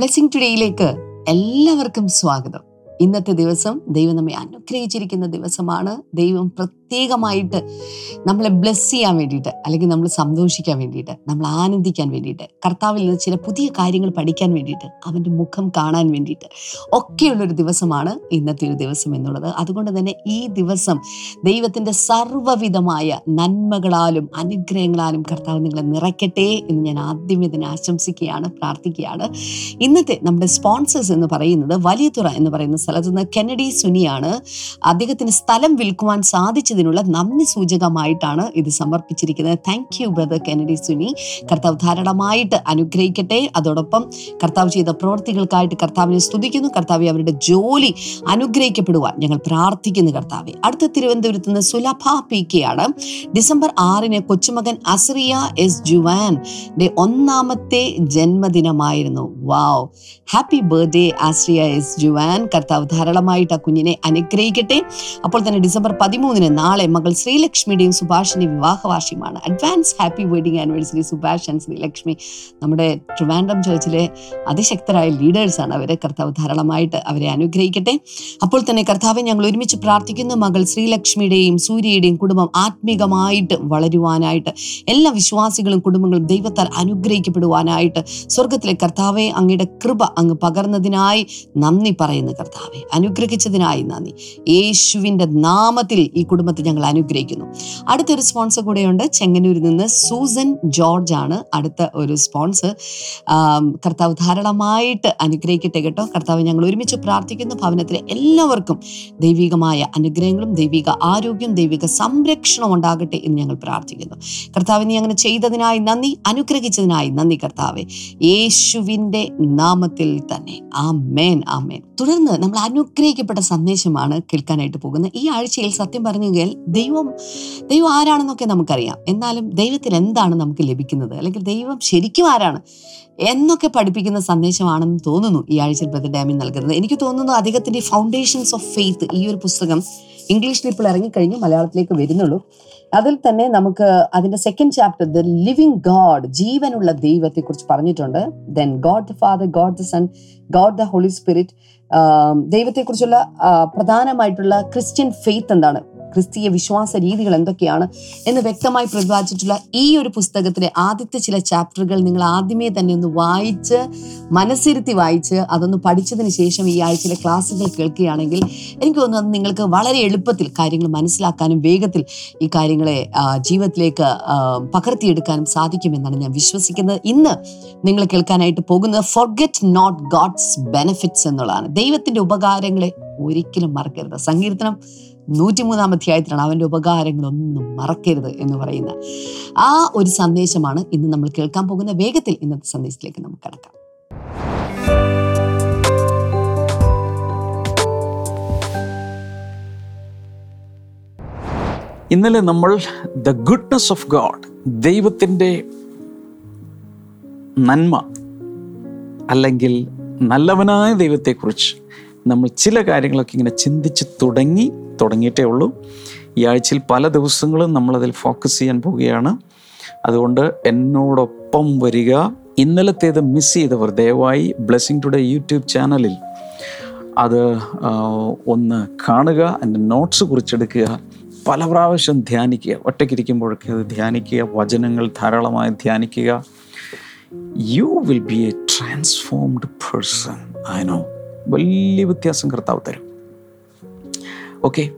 Blessing ടുഡേയിലേക്ക് എല്ലാവർക്കും സ്വാഗതം. ഇന്നത്തെ ദിവസം ദൈവം നമ്മെ അനുഗ്രഹിച്ചിരിക്കുന്ന ദിവസമാണ്. ദൈവം പ്രത്യേകമായിട്ട് നമ്മളെ ബ്ലെസ് ചെയ്യാൻ വേണ്ടിയിട്ട് അല്ലെങ്കിൽ നമ്മൾ സന്തോഷിക്കാൻ വേണ്ടിയിട്ട് നമ്മൾ ആനന്ദിക്കാൻ വേണ്ടിയിട്ട് കർത്താവിൽ നിന്ന് ചില പുതിയ കാര്യങ്ങൾ പഠിക്കാൻ വേണ്ടിയിട്ട് അവന്റെ മുഖം കാണാൻ വേണ്ടിയിട്ട് ഒക്കെയുള്ളൊരു ദിവസമാണ് ഇന്നത്തെ ഒരു ദിവസം എന്നുള്ളത്. അതുകൊണ്ട് തന്നെ ഈ ദിവസം ദൈവത്തിന്റെ സർവവിധമായ നന്മകളാലും അനുഗ്രഹങ്ങളാലും കർത്താവ് നിങ്ങളെ നിറയ്ക്കട്ടെ എന്ന് ഞാൻ ആദ്യം ഇതിനെ ആശംസിക്കുകയാണ് പ്രാർത്ഥിക്കുകയാണ്. ഇന്നത്തെ നമ്മുടെ സ്പോൺസേഴ്സ് എന്ന് പറയുന്നത് വലിയതുറ എന്ന് പറയുന്ന സ്ഥലത്ത് നിന്ന് കെനഡി സുനിയാണ്. അദ്ദേഹത്തിന് സ്ഥലം വിൽക്കുവാൻ സാധിച്ചതിനുള്ള നന്ദി സൂചകമായിട്ടാണ് ഇത് സമർപ്പിച്ചിരിക്കുന്നത്. Thank you brother Kennedy Suni കർത്താവ് ധാരാളമായിട്ട് അനുഗ്രഹിക്കട്ടെ. അതോടൊപ്പം കർത്താവ് ചെയ്ത പ്രവർത്തികൾക്കായിട്ട് കർത്താവിനെ സ്തുതിക്കുന്നു. കർത്താവെ അവരുടെ ജോലി അനുഗ്രഹിക്കപ്പെടുവാൻ ഞങ്ങൾ പ്രാർത്ഥിക്കുന്നു കർത്താവെ. അടുത്ത തിരുവനന്തപുരത്ത് നിന്ന് സുലഭ പി കെ ആണ്. ഡിസംബർ ആറിന് കൊച്ചുമകൻ അസ്രിയ എസ് ജുവാൻ ഒന്നാമത്തെ ജന്മദിനമായിരുന്നു. Wow happy birthday Asriya S Juan. കർത്താവ് ധാരാളമായിട്ട് ആ കുഞ്ഞിനെ അനുഗ്രഹിക്കട്ടെ. അപ്പോൾ തന്നെ ഡിസംബർ പതിമൂന്നിന് നാളെ മകൾ ശ്രീലക്ഷ്മിയുടെയും സുഭാഷിന്റെ വിവാഹ വാർഷികമാണ് advance happy wedding anniversary Subhash and Sreelakshmi നമ്മുടെ ട്രിവാൻഡ്രം ചേർച്ചിലെ അതിശക്തരായ ലീഡേഴ്സാണ് അവരെ കർത്താവ് ധാരാളമായിട്ട് അവരെ അനുഗ്രഹിക്കട്ടെ. അപ്പോൾ തന്നെ കർത്താവ് ഞങ്ങൾ ഒരുമിച്ച് പ്രാർത്ഥിക്കുന്നു മകൾ ശ്രീലക്ഷ്മിയുടെയും സൂര്യയുടെയും കുടുംബം ആത്മീകമായിട്ട് വളരുവാനായിട്ട് എല്ലാ വിശ്വാസികളും കുടുംബങ്ങളും ദൈവത്താൽ അനുഗ്രഹിക്കപ്പെടുവാനായിട്ട് സ്വർഗത്തിലെ കർത്താവെ അങ്ങയുടെ കൃപ അങ്ങ് പകർന്നതിനായി നന്ദി പറയുന്നു കർത്താവെ. അനുഗ്രഹിച്ചതിനായി നന്ദി. യേശുവിന്റെ നാമത്തിൽ ഈ കുടുംബത്തെ ഞങ്ങൾ അനുഗ്രഹിക്കുന്നു. അടുത്തൊരു സ്പോൺസർ കൂടെയുണ്ട്. ചെങ്ങന്നൂരിൽ നിന്ന് സൂസൻ ജോർജ് ആണ് അടുത്ത ഒരു സ്പോൺസർ കർത്താവ് ധാരാളമായിട്ട് അനുഗ്രഹിക്കട്ടെ കേട്ടോ. കർത്താവ് ഞങ്ങൾ ഒരുമിച്ച് പ്രാർത്ഥിക്കുന്നു. ഭവനത്തിലെ എല്ലാവർക്കും ദൈവികമായ അനുഗ്രഹങ്ങളും ദൈവിക ആരോഗ്യം ദൈവിക സംരക്ഷണം ഉണ്ടാകട്ടെ എന്ന് ഞങ്ങൾ പ്രാർത്ഥിക്കുന്നു. കർത്താവ് നീ അങ്ങനെ ചെയ്തതിനായി നന്ദി അനുഗ്രഹിച്ചതിനായി നന്ദി കർത്താവെ. യേശുവിന്റെ നാമത്തിൽ തന്നെ. ആ മേൻ ആ മേൻ തുടർന്ന് നമ്മൾ അനുഗ്രഹിക്കപ്പെട്ട സന്ദേശമാണ് കേൾക്കാനായിട്ട് പോകുന്നത്. ഈ ആഴ്ചയിൽ സത്യം പറഞ്ഞെങ്കിൽ ദൈവം ദൈവം ആരാണെന്നൊക്കെ നമുക്കറിയാം. എന്നാലും ദൈവത്തിൽ എന്താണ് നമുക്ക് ലഭിക്കുന്നത്? അല്ലെങ്കിൽ ദൈവം ശരിക്കും ആരാണ് എന്നൊക്കെ പഠിപ്പിക്കുന്ന സന്ദേശമാണെന്ന് തോന്നുന്നു ഈ ആഴ്ചയിൽ ബ്രദർ ഡാമിൻ നൽകുന്നത്. എനിക്ക് തോന്നുന്നു അദ്ദേഹത്തിന്റെ ഫൗണ്ടേഷൻസ് ഓഫ് ഫെയ്ത്ത് ഈ ഒരു പുസ്തകം ഇംഗ്ലീഷിൽ ഇപ്പോൾ ഇറങ്ങിക്കഴിഞ്ഞ് മലയാളത്തിലേക്ക് വരുന്നുള്ളൂ. അതിൽ തന്നെ നമുക്ക് അതിന്റെ second chapter the living God ജീവനുള്ള ദൈവത്തെക്കുറിച്ച് പറഞ്ഞിട്ടുണ്ട്. Then God the Father God the Son God the Holy Spirit ദൈവത്തെക്കുറിച്ചുള്ള പ്രധാനമായിട്ടുള്ള ക്രിസ്ത്യൻ ഫെയ്ത്ത് എന്താണ്? ക്രിസ്തീയ വിശ്വാസ രീതികൾ എന്തൊക്കെയാണ് എന്ന് വ്യക്തമായി പ്രതിപാദിച്ചിട്ടുള്ള ഈ ഒരു പുസ്തകത്തിലെ ആദ്യത്തെ ചില ചാപ്റ്ററുകൾ നിങ്ങൾ ആദ്യമേ തന്നെ ഒന്ന് വായിച്ച് മനസ്സിരുത്തി വായിച്ച് അതൊന്ന് പഠിച്ചതിന് ശേഷം ഈ ആഴ്ചയിലെ ക്ലാസ്സുകൾ കേൾക്കുകയാണെങ്കിൽ എനിക്ക് തോന്നുന്നു നിങ്ങൾക്ക് വളരെ എളുപ്പത്തിൽ കാര്യങ്ങൾ മനസ്സിലാക്കാനും വേഗത്തിൽ ഈ കാര്യങ്ങളെ ജീവിതത്തിലേക്ക് പകർത്തിയെടുക്കാനും സാധിക്കുമെന്നാണ് ഞാൻ വിശ്വസിക്കുന്നത്. ഇന്ന് നിങ്ങൾ കേൾക്കാനായിട്ട് പോകുന്നത് ഫോർഗെറ്റ് നോട്ട് ഗോഡ്സ് ബെനിഫിറ്റ്സ് എന്നുള്ളതാണ്. ദൈവത്തിന്റെ ഉപകാരങ്ങളെ ഒരിക്കലും മറക്കരുത്. സങ്കീർത്തനം നൂറ്റിമൂന്നാം അധ്യായത്തിലാണ് അവന്റെ ഉപകാരങ്ങളൊന്നും മറക്കരുത് എന്ന് പറയുന്ന ആ ഒരു സന്ദേശമാണ് ഇന്ന് നമ്മൾ കേൾക്കാൻ പോകുന്ന വേഗത്തിൽ ഇന്നത്തെ സന്ദേശത്തിലേക്ക് നമുക്ക് കടക്കാം. ഇന്നലെ നമ്മൾ ദ ഗുഡ്നെസ് ഓഫ് ഗാഡ് ദൈവത്തിന്റെ നന്മ അല്ലെങ്കിൽ നല്ലവനായ ദൈവത്തെക്കുറിച്ച് നമ്മൾ ചില കാര്യങ്ങളൊക്കെ ഇങ്ങനെ ചിന്തിച്ച് തുടങ്ങി തുടങ്ങിയിട്ടേ ഉള്ളൂ. ഈ ആഴ്ചയിൽ പല ദിവസങ്ങളും നമ്മളതിൽ ഫോക്കസ് ചെയ്യാൻ പോവുകയാണ്. അതുകൊണ്ട് എന്നോടൊപ്പം വരിക. ഇന്നലത്തേത് മിസ് ചെയ്തവർ ദയവായി ബ്ലെസ്സിങ് ടുഡേ യൂട്യൂബ് ചാനലിൽ അത് ഒന്ന് കാണുക. അതിന്റെ നോട്ട്സ് കുറിച്ചെടുക്കുക. പല പ്രാവശ്യം ധ്യാനിക്കുക. ഒറ്റയ്ക്കിരിക്കുമ്പോഴൊക്കെ അത് ധ്യാനിക്കുക. വചനങ്ങൾ ധാരാളമായി ധ്യാനിക്കുക. You will be a transformed person I know വലിയ വ്യത്യാസം കർത്താവ് തരും. ഓക്കെ.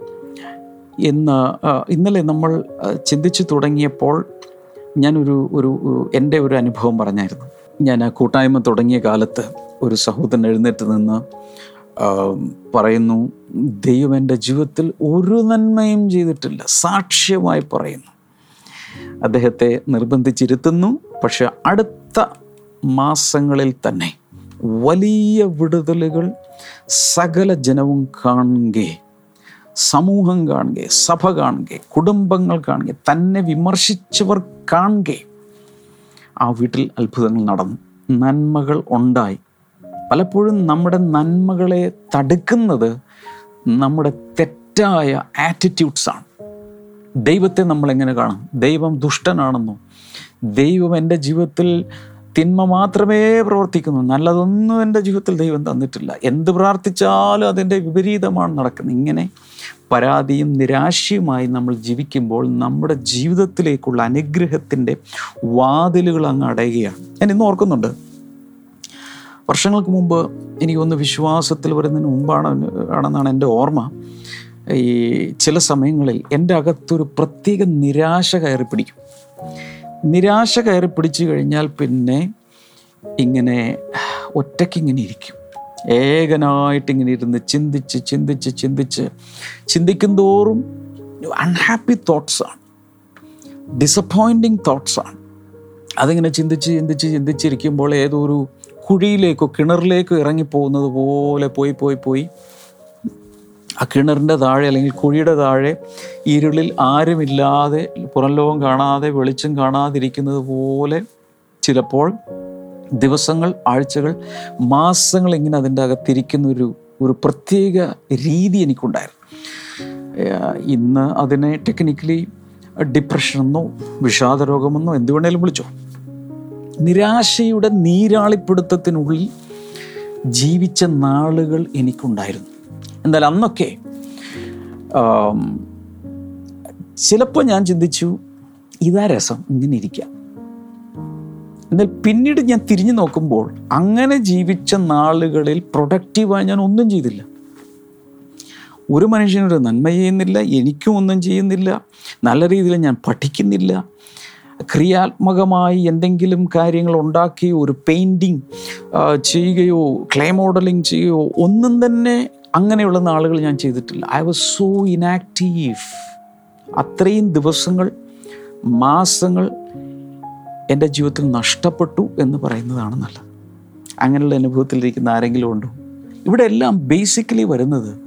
ഇന്ന് ഇന്നലെ നമ്മൾ ചിന്തിച്ചു തുടങ്ങിയപ്പോൾ ഞാനൊരു ഒരു എന്റെ ഒരു അനുഭവം പറഞ്ഞായിരുന്നു. ഞാൻ ആ കൂട്ടായ്മ തുടങ്ങിയ കാലത്ത് ഒരു സഹോദരൻ എഴുന്നേറ്റ് നിന്ന് പറയുന്നു ദൈവം എന്റെ ജീവിതത്തിൽ ഒരു നന്മയും ചെയ്തിട്ടില്ല. സാക്ഷ്യമായി പറയുന്നു. അദ്ദേഹത്തെ നിർബന്ധിച്ചിരുത്തുന്നു. പക്ഷെ അടുത്ത മാസങ്ങളിൽ തന്നെ വലിയ വിടുതലുകൾ സകല ജനവും കാണുകെ സമൂഹം കാണുക സഭ കാണുക കുടുംബങ്ങൾ കാണുക തന്നെ വിമർശിച്ചവർ കാണുക ആ വീട്ടിൽ അത്ഭുതങ്ങൾ നടന്നു. നന്മകൾ ഉണ്ടായി. പലപ്പോഴും നമ്മുടെ നന്മകളെ തടുക്കുന്നത് നമ്മുടെ തെറ്റായ ആറ്റിറ്റ്യൂഡ്സാണ് ദൈവത്തെ നമ്മൾ എങ്ങനെ കാണും? ദൈവം ദുഷ്ടനാണെന്നോ? ദൈവം എന്റെ ജീവിതത്തിൽ തിന്മ മാത്രമേ പ്രവർത്തിക്കുന്നു. നല്ലതൊന്നും എന്റെ ജീവിതത്തിൽ ദൈവം തന്നിട്ടില്ല. എന്ത് പ്രാർത്ഥിച്ചാലും അതിന്റെ വിപരീതമാണ് നടക്കുന്നത്. ഇങ്ങനെ പരാതിയും നിരാശയുമായി നമ്മൾ ജീവിക്കുമ്പോൾ നമ്മുടെ ജീവിതത്തിലേക്കുള്ള അനുഗ്രഹത്തിന്റെ വാതിലുകൾ അങ്ങ് അടയുകയാണ്. ഞാൻ ഇന്ന് ഓർക്കുന്നുണ്ട്. വർഷങ്ങൾക്ക് മുമ്പ് എനിക്കൊന്ന് വിശ്വാസത്തിൽ വരുന്നതിന് മുമ്പാണ് ആണെന്നാണ് എന്റെ ഓർമ്മ. ഈ ചില സമയങ്ങളിൽ എന്റെ അകത്തൊരു പ്രത്യേക നിരാശ കയറി പിടിക്കും. നിരാശ കയറി പിടിച്ചു കഴിഞ്ഞാൽ പിന്നെ ഇങ്ങനെ ഒറ്റയ്ക്ക് ഇങ്ങനെ ഇരിക്കും. ഏകനായിട്ട് ഇങ്ങനെ ഇരുന്ന് ചിന്തിച്ച് ചിന്തിച്ച് ചിന്തിച്ച് ചിന്തിക്കും തോറും അൺഹാപ്പി തോട്ട്സാണ് ഡിസപ്പോയിന്റിങ് തോട്ട്സാണ് അതിങ്ങനെ ചിന്തിച്ച് ചിന്തിച്ച് ചിന്തിച്ചിരിക്കുമ്പോൾ ഏതോ ഒരു കുഴിയിലേക്കോ കിണറിലേക്കോ ഇറങ്ങിപ്പോകുന്നത് പോലെ പോയി പോയി പോയി ആ കിണറിന്റെ താഴെ അല്ലെങ്കിൽ കുഴിയുടെ താഴെ ഇരുളിൽ ആരുമില്ലാതെ പുറം ലോകം കാണാതെ വെളിച്ചം കാണാതിരിക്കുന്നത് പോലെ ചിലപ്പോൾ ദിവസങ്ങൾ ആഴ്ചകൾ മാസങ്ങൾ ഇങ്ങനെ അതിന്റെ അകത്തിരിക്കുന്ന ഒരു ഒരു പ്രത്യേക രീതി എനിക്കുണ്ടായിരുന്നു. ഇന്ന് അതിനെ ടെക്നിക്കലി ഡിപ്രഷനെന്നോ വിഷാദ രോഗമെന്നോ എന്ത് വേണേലും വിളിച്ചോ. നിരാശയുടെ നീരാളിപ്പിടുത്തത്തിനുള്ളിൽ ജീവിച്ച നാളുകൾ എനിക്കുണ്ടായിരുന്നു. എന്നാൽ അന്നൊക്കെ ചിലപ്പോൾ ഞാൻ ചിന്തിച്ചു ഇതാ രസം ഇങ്ങനെ ഇരിക്കാം. എന്നാൽ പിന്നീട് ഞാൻ തിരിഞ്ഞു നോക്കുമ്പോൾ അങ്ങനെ ജീവിച്ച നാളുകളിൽ പ്രൊഡക്റ്റീവായി ഞാൻ ഒന്നും ചെയ്തില്ല. ഒരു മനുഷ്യനൊരു നന്മ ചെയ്യുന്നില്ല എനിക്കും ഒന്നും ചെയ്യുന്നില്ല നല്ല രീതിയിൽ ഞാൻ പഠിക്കുന്നില്ല. ക്രിയാത്മകമായി എന്തെങ്കിലും കാര്യങ്ങൾ ഉണ്ടാക്കി ഒരു പെയിന്റിങ് ചെയ്യുകയോ ക്ലേ മോഡലിംഗ് ചെയ്യുകയോ ഒന്നും തന്നെ അങ്ങനെയുള്ള നാളുകൾ ഞാൻ ചെയ്തിട്ടില്ല. ഐ വാസ് സോ ഇനാക്റ്റീവ് അത്രയും ദിവസങ്ങൾ മാസങ്ങൾ എന്റെ ജീവിതത്തിൽ നഷ്ടപ്പെട്ടു എന്ന് പറയുന്നതാണ് നല്ലത്. അങ്ങനെയുള്ള അനുഭവത്തിലിരിക്കുന്ന ആരെങ്കിലും ഉണ്ടോ? ഇവിടെ എല്ലാം ബേസിക്കലി വരുന്നത്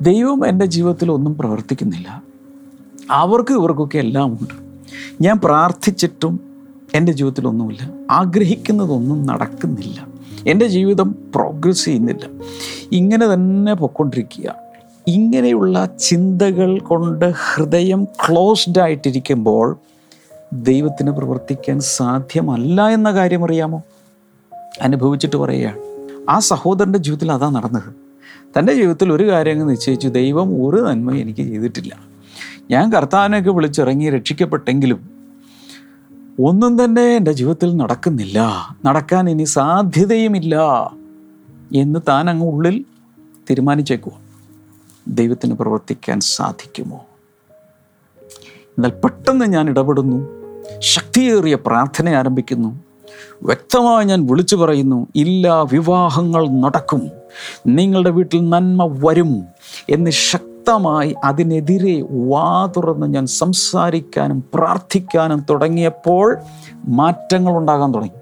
ദൈവം എന്റെ ജീവിതത്തിൽ ഒന്നും പ്രവർത്തിക്കുന്നില്ല. അവർക്ക് ഇവർക്കൊക്കെ എല്ലാം ഉണ്ട്. ഞാൻ പ്രാർത്ഥിച്ചിട്ടും എന്റെ ജീവിതത്തിലൊന്നുമില്ല ആഗ്രഹിക്കുന്നതൊന്നും നടക്കുന്നില്ല. എന്റെ ജീവിതം പ്രോഗ്രസ് ചെയ്യുന്നില്ല. ഇങ്ങനെ തന്നെ പൊക്കൊണ്ടിരിക്കുക ഇങ്ങനെയുള്ള ചിന്തകൾ കൊണ്ട് ഹൃദയം ക്ലോസ്ഡ് ആയിട്ടിരിക്കുമ്പോൾ ദൈവത്തിന് പ്രവർത്തിക്കാൻ സാധ്യമല്ല എന്ന കാര്യം അറിയാമോ? അനുഭവിച്ചിട്ട് പറയുകയാണ്. ആ സഹോദരന്റെ ജീവിതത്തിൽ അതാ നടന്നത്. തന്റെ ജീവിതത്തിൽ ഒരു കാര്യം അങ്ങ് നിശ്ചയിച്ചു. ദൈവം ഒരു നന്മ എനിക്ക് ചെയ്തിട്ടില്ല. ഞാൻ കർത്താവിനെയൊക്കെ വിളിച്ചിറങ്ങി രക്ഷിക്കപ്പെട്ടെങ്കിലും ഒന്നും തന്നെ എന്റെ ജീവിതത്തിൽ നടക്കുന്നില്ല. നടക്കാൻ ഇനി സാധ്യതയുമില്ല എന്ന് താൻ അങ്ങ് ഉള്ളിൽ തീരുമാനിച്ചേക്കുക ദൈവത്തിന് പ്രവർത്തിക്കാൻ സാധിക്കുമോ? എന്നാൽ പെട്ടെന്ന് ഞാൻ ഇടപെടുന്നു. ശക്തിയേറിയ പ്രാർത്ഥന ആരംഭിക്കുന്നു. വ്യക്തമായി ഞാൻ വിളിച്ചു പറയുന്നു ഇല്ല വിവാഹങ്ങൾ നടക്കും. നിങ്ങളുടെ വീട്ടിൽ നന്മ വരും എന്ന് ശക്തമായി അതിനെതിരെ വാ തുറന്ന് ഞാൻ സംസാരിക്കാനും പ്രാർത്ഥിക്കാനും തുടങ്ങിയപ്പോൾ മാറ്റങ്ങൾ ഉണ്ടാകാൻ തുടങ്ങി.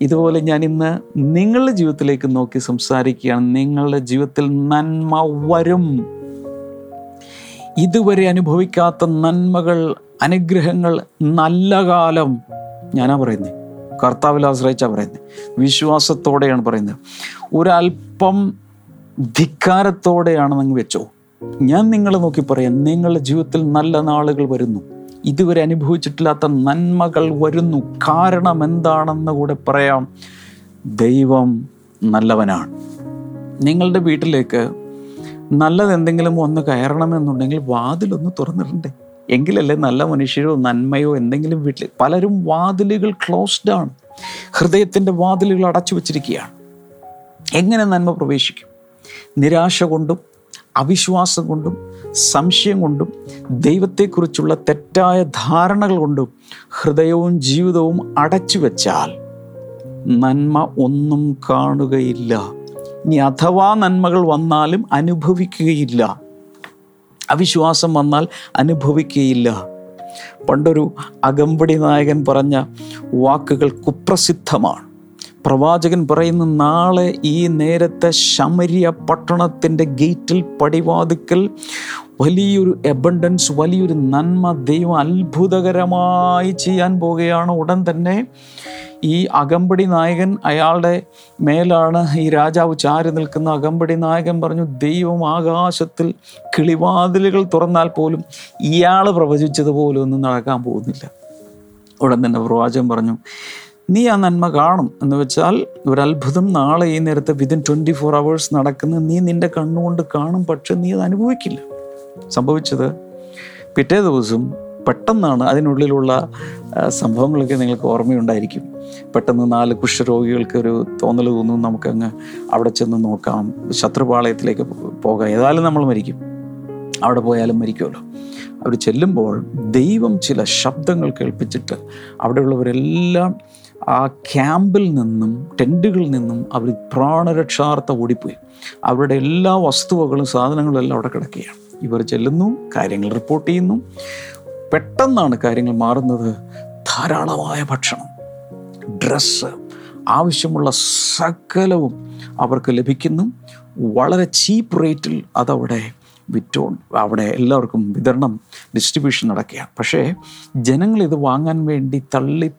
ഇതുപോലെ ഞാൻ ഇന്ന് നിങ്ങളുടെ ജീവിതത്തിലേക്ക് നോക്കി സംസാരിക്കുകയാണ്. നിങ്ങളുടെ ജീവിതത്തിൽ നന്മ വരും. ഇതുവരെ അനുഭവിക്കാത്ത നന്മകൾ അനുഗ്രഹങ്ങൾ നല്ല കാലം ഞാനാ പറയുന്നത് കർത്താവിൽ ആശ്രയിച്ചാണ് പറയുന്നത് വിശ്വാസത്തോടെയാണ് പറയുന്നത് ഒരല്പം ധിക്കാരത്തോടെയാണ് നിങ്ങൾ വെച്ചോ. ഞാൻ നിങ്ങളെ നോക്കി പറയാം. നിങ്ങളുടെ ജീവിതത്തിൽ നല്ല നാളുകൾ വരുന്നു. ഇതുവരെ അനുഭവിച്ചിട്ടില്ലാത്ത നന്മകൾ വരുന്നു. കാരണം എന്താണെന്ന് കൂടെ പറയാം. ദൈവം നല്ലവനാണ്. നിങ്ങളുടെ വീട്ടിലേക്ക് നല്ലത് എന്തെങ്കിലും ഒന്ന് കയറണമെന്നുണ്ടെങ്കിൽ വാതിലൊന്ന് തുറന്നിടണ്ടേ. എങ്കിലല്ലേ നല്ല മനുഷ്യരോ നന്മയോ എന്തെങ്കിലും വീട്ടിൽ പലരും വാതിലുകൾ ക്ലോസ്ഡ് ആണ്. ഹൃദയത്തിന്റെ വാതിലുകൾ അടച്ചു വച്ചിരിക്കുകയാണ്. എങ്ങനെ നന്മ പ്രവേശിക്കും? നിരാശ കൊണ്ടും അവിശ്വാസം കൊണ്ടും സംശയം കൊണ്ടും ദൈവത്തെക്കുറിച്ചുള്ള തെറ്റായ ധാരണകൾ കൊണ്ടും ഹൃദയവും ജീവിതവും അടച്ചു വെച്ചാൽ നന്മ ഒന്നും കാണുകയില്ല. ഇനി അഥവാ നന്മകൾ വന്നാലും അനുഭവിക്കുകയില്ല. അവിശ്വാസം വന്നാൽ അനുഭവിക്കുകയില്ല പണ്ടൊരു അകമ്പടി നായകൻ പറഞ്ഞ വാക്കുകൾ കുപ്രസിദ്ധമാണ്. പ്രവാചകൻ പറയുന്ന നാളെ ഈ നേരത്തെ ശമരിയ പട്ടണത്തിന്റെ ഗേറ്റിൽ പടിവാതിക്കൽ വലിയൊരു എബണ്ടൻസ് വലിയൊരു നന്മ ദൈവം അത്ഭുതകരമായി ചെയ്യാൻ പോവുകയാണ് ഉടൻ തന്നെ. ഈ അകമ്പടി നായകൻ അയാളുടെ മേലാണ് ഈ രാജാവ് ചാരി നിൽക്കുന്ന. അകമ്പടി നായകൻ പറഞ്ഞു ദൈവം ആകാശത്തിൽ കിളിവാതിലുകൾ തുറന്നാൽ പോലും ഇയാൾ പ്രവചിച്ചതുപോലെ ഒന്നും നടക്കാൻ പോകുന്നില്ല. ഉടൻ തന്നെ പ്രവാചകൻ പറഞ്ഞു നീ ആ നന്മ കാണും എന്ന് വെച്ചാൽ ഒരു അത്ഭുതം നാളെ ഈ നേരത്തെ വിതിൻ ട്വന്റി ഫോർ അവേഴ്സ് നടക്കുന്നത് നീ നിന്റെ കണ്ണുകൊണ്ട് കാണും പക്ഷെ നീ അത് അനുഭവിക്കില്ല. സംഭവിച്ചത് പിറ്റേ ദിവസം പെട്ടെന്നാണ് അതിനുള്ളിലുള്ള സംഭവങ്ങളൊക്കെ നിങ്ങൾക്ക് ഓർമ്മയുണ്ടായിരിക്കും. പെട്ടെന്ന് നാല് കുഷ്ഠരോഗികൾക്ക് ഒരു തോന്നൽ തോന്നും നമുക്കങ്ങ് അവിടെ ചെന്ന് നോക്കാം. ശത്രുപാളയത്തിലേക്ക് പോകാം. ഏതായാലും നമ്മൾ മരിക്കും. അവിടെ പോയാലും മരിക്കുമല്ലോ. അവർ ചെല്ലുമ്പോൾ ദൈവം ചില ശബ്ദങ്ങൾ കേൾപ്പിച്ചിട്ട് അവിടെയുള്ളവരെല്ലാം ആ ക്യാമ്പിൽ നിന്നും ടെന്റുകളിൽ നിന്നും അവർ പ്രാണരക്ഷാർത്ഥ ഓടിപ്പോയി. അവരുടെ എല്ലാ വസ്തുവകളും സാധനങ്ങളും എല്ലാം അവിടെ കിടക്കുകയാണ്. ഇവർ ചെല്ലുന്നു കാര്യങ്ങൾ റിപ്പോർട്ട് ചെയ്യുന്നു. പെട്ടെന്നാണ് കാര്യങ്ങൾ മാറുന്നത് ധാരാളമായ ഭക്ഷണം. ഡ്രസ്സ് ആവശ്യമുള്ള സകലവും അവർക്ക് ലഭിക്കുന്നു. വളരെ ചീപ്പ് റേറ്റിൽ അതവിടെ വിറ്റോ അവിടെ എല്ലാവർക്കും വിതരണം ഡിസ്ട്രിബ്യൂഷൻ നടക്കുകയാണ്. പക്ഷേ ജനങ്ങൾ ഇത് വാങ്ങാൻ വേണ്ടി തള്ളി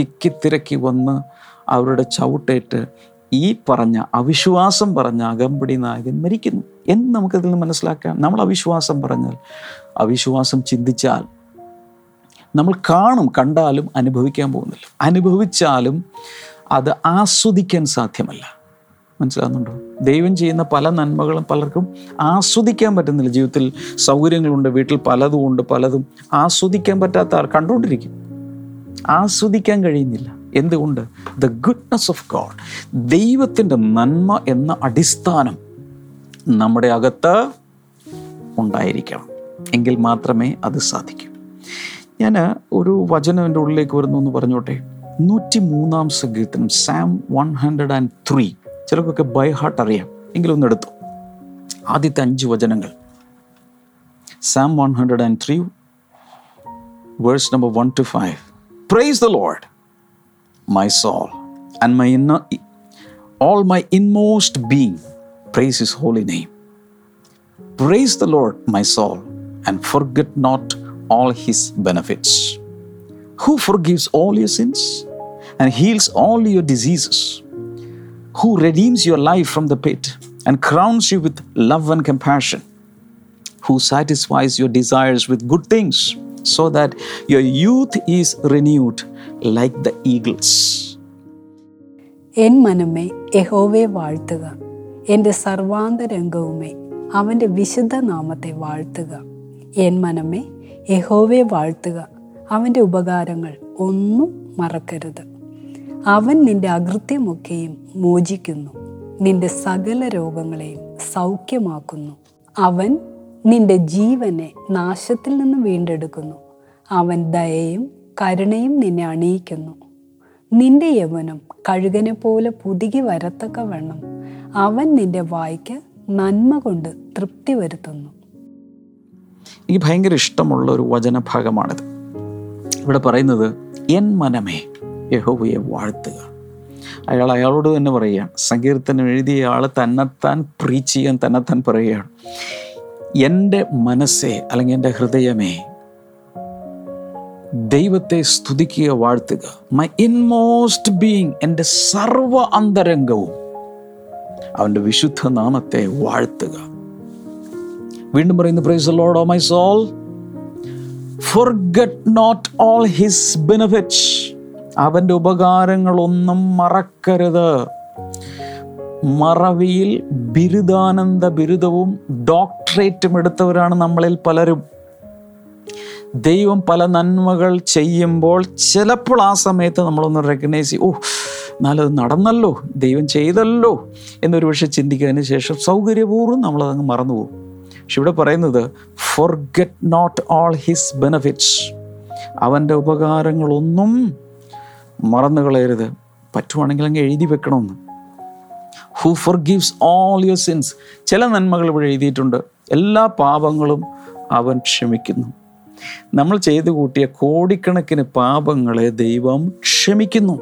തിക്കി തിരക്കി വന്ന് അവരുടെ ചവിട്ടേറ്റ് ഈ പറഞ്ഞ അവിശ്വാസം പറഞ്ഞ അകമ്പടി നായകൻ മരിക്കുന്നു. എന്ന് നമുക്കതിൽ നിന്ന് മനസ്സിലാക്കാം. നമ്മൾ അവിശ്വാസം പറഞ്ഞാൽ അവിശ്വാസം ചിന്തിച്ചാൽ നമ്മൾ കാണും കണ്ടാലും അനുഭവിക്കാൻ പോകുന്നില്ല. അനുഭവിച്ചാലും അത് ആസ്വദിക്കാൻ സാധ്യമല്ല. മനസ്സിലാകുന്നുണ്ടോ? ദൈവം ചെയ്യുന്ന പല നന്മകളും പലർക്കും ആസ്വദിക്കാൻ പറ്റുന്നില്ല. ജീവിതത്തിൽ സൗകര്യങ്ങളുണ്ട് വീട്ടിൽ പലതും ഉണ്ട് പലതും ആസ്വദിക്കാൻ പറ്റാത്ത ആൾ കണ്ടുകൊണ്ടിരിക്കും. ആസ്വദിക്കാൻ കഴിയുന്നില്ല. എന്തുകൊണ്ട്? ദ ഗുഡ്നെസ് ഓഫ് ഗോഡ് ദൈവത്തിന്റെ നന്മ എന്ന അടിസ്ഥാനം നമ്മുടെ അകത്ത് ഉണ്ടായിരിക്കണം. എങ്കിൽ മാത്രമേ അത് സാധിക്കൂ. ഞാൻ ഒരു വചനം എന്റെ ഉള്ളിലേക്ക് വരുന്നു എന്ന് പറഞ്ഞോട്ടെ. നൂറ്റി മൂന്നാം സങ്കീർത്തനം Psalm one hundred and three ചിലർക്കൊക്കെ ബൈ ഹാർട്ട് അറിയാം. എങ്കിലും ഒന്ന് എടുത്തു. ആദ്യത്തെ അഞ്ച് വചനങ്ങൾ. Psalm one hundred and three verse number one to five praise the Lord my soul and my inner all my inmost being. Praise his holy name. Praise the lord my soul and forget not all his benefits who forgives all your sins and heals all your diseases who redeems your life from the pit and crowns you with love and compassion who satisfies your desires with good things so that your youth is renewed like the eagles N മനമേ യഹോവയെ വാഴ്ത്തുക എൻ്റെ സർവാന്തരംഗവുമേ അവൻ്റെ വിശുദ്ധ നാമത്തെ വാഴ്ത്തുക N മനമേ യഹോവയെ വാഴ്ത്തുക. അവന്റെ ഉപകാരങ്ങൾ ഒന്നും മറക്കരുത്. അവൻ നിന്റെ അകൃത്യമൊക്കെയും മോചിക്കുന്നു. നിന്റെ സകല രോഗങ്ങളെയും സൗഖ്യമാക്കുന്നു. അവൻ നിന്റെ ജീവനെ നാശത്തിൽ നിന്ന് വീണ്ടെടുക്കുന്നു. അവൻ ദയയും കരുണയും നിന്നെ അണിയിക്കുന്നു. നിന്റെ യവനം കഴുകനെ പോലെ പുതുകി വരത്തക്കവണ്ണം. അവൻ നിന്റെ വായ്ക്ക് നന്മ കൊണ്ട് തൃപ്തി വരുത്തുന്നു എനിക്ക് ഭയങ്കര ഇഷ്ടമുള്ള ഒരു വചനഭാഗമാണിത്. ഇവിടെ പറയുന്നത് എൻ മനമേ യഹോവയെ വാഴ്ത്തുക. അയാൾ അയാളോട് തന്നെ പറയുകയാണ്. സങ്കീർത്തനം എഴുതിയ ആൾ തന്നെത്താൻ പ്രീച്ച് ചെയ്യാൻ തന്നെത്താൻ പറയുകയാണ്. എന്റെ മനസ്സേ അല്ലെങ്കിൽ എന്റെ ഹൃദയമേ ദൈവത്തെ സ്തുതിക്കുക വാഴ്ത്തുക. മൈ ഇൻമോസ്റ്റ് ബീങ് എന്റെ സർവ അന്തരംഗവും അവന്റെ വിശുദ്ധ നാമത്തെ വാഴ്ത്തുക. വീണ്ടും പറയുന്നു praise Lord O my soul forget not all his benefits അവന്റെ ഉപകാരങ്ങളൊന്നും മറക്കരുത്. മറവിയിൽ ബിരുദാനന്ദ ബിരുദവും ഡോക്ടറേറ്റും എടുത്തവരാണ് നമ്മളിൽ പലരും. ദൈവം പല നന്മകൾ ചെയ്യുമ്പോൾ ചിലപ്പോൾ ആ സമയത്ത് നമ്മളൊന്ന് റെക്കഗ്നൈസ് ചെയ്യും ഓ എന്നാലത് നടന്നല്ലോ ദൈവം ചെയ്തല്ലോ എന്നൊരു പക്ഷെ ചിന്തിക്കുന്നതിന് ശേഷം സൗകര്യപൂർവം നമ്മളതങ്ങ് മറന്നുപോകും. പക്ഷെ ഇവിടെ പറയുന്നത് forget not all his benefits അവന്റെ ഉപകാരങ്ങളൊന്നും മറന്നു കളയരുത്. പറ്റുവാണെങ്കിൽ അങ്ങ് എഴുതി വെക്കണമെന്ന്. Who forgives all your sins ചില നന്മകൾ ഇവിടെ എഴുതിയിട്ടുണ്ട്. എല്ലാ പാപങ്ങളും അവൻ ക്ഷമിക്കുന്നു. നമ്മൾ ചെയ്തു കൂട്ടിയ കോടിക്കണക്കിന് പാപങ്ങളെ ദൈവം ക്ഷമിക്കുന്നു.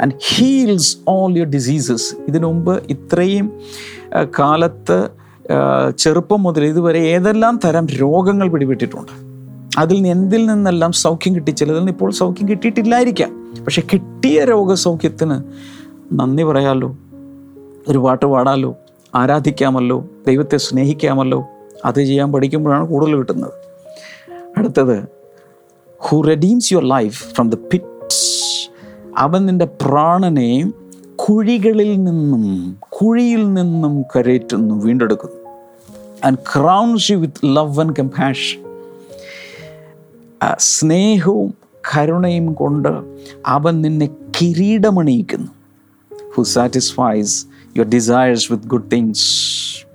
And heals all your diseases ഇതിനു മുമ്പ് ഇത്രയും കാലത്ത് ചെറുപ്പം മുതൽ ഇതുവരെ ഏതെല്ലാം തരം രോഗങ്ങൾ പിടിപെട്ടിട്ടുണ്ട്? അതിൽ നിന്ന് എന്തിൽ നിന്നെല്ലാം സൗഖ്യം കിട്ടി? ചിലതിൽ നിന്ന് ഇപ്പോൾ സൗഖ്യം കിട്ടിയിട്ടില്ലായിരിക്കാം. പക്ഷെ കിട്ടിയ രോഗസൗഖ്യത്തിന് നന്ദി പറയാമല്ലോ ഒരു പാട്ട് പാടാമല്ലോ ആരാധിക്കാമല്ലോ? ദൈവത്തെ സ്നേഹിക്കാമല്ലോ? അത് ചെയ്യാൻ പഠിക്കുമ്പോഴാണ് കൂടുതൽ കിട്ടുന്നത്. അടുത്തത് who redeems your life from the pits അവൻ നിന്റെ പ്രാണനെ കുഴികളിൽ നിന്നും കുഴിയിൽ നിന്നും കരയറ്റുന്നു വീണ്ടെടുക്കുന്നു. And crowns you with love and compassion സ്നേഹവും കരുണയും കൊണ്ട് അവൻ നിന്നെ കിരീടമണിയിക്കുന്നു. Who satisfies your desires with good things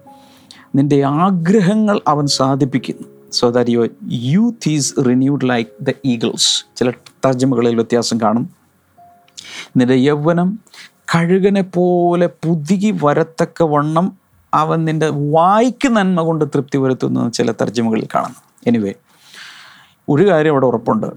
നിന്റെ ആഗ്രഹങ്ങൾ അവൻ സാധിപ്പിക്കുന്നു. So that your youth is renewed like the eagles ചില തർജമകളിൽ വ്യത്യാസം കാണും. നിന്റെ യൗവനം കഴുകനെ പോലെ പുതുകി വരത്തക്ക വണ്ണം അവൻ നിന്റെ വായിക്ക് നന്മ കൊണ്ട് തൃപ്തി വരുത്തുന്നു ചില തർജമകളിൽ കാണുന്നു. എനിവേ ഒരു കാര്യം അവിടെ ഉറപ്പുണ്ട്.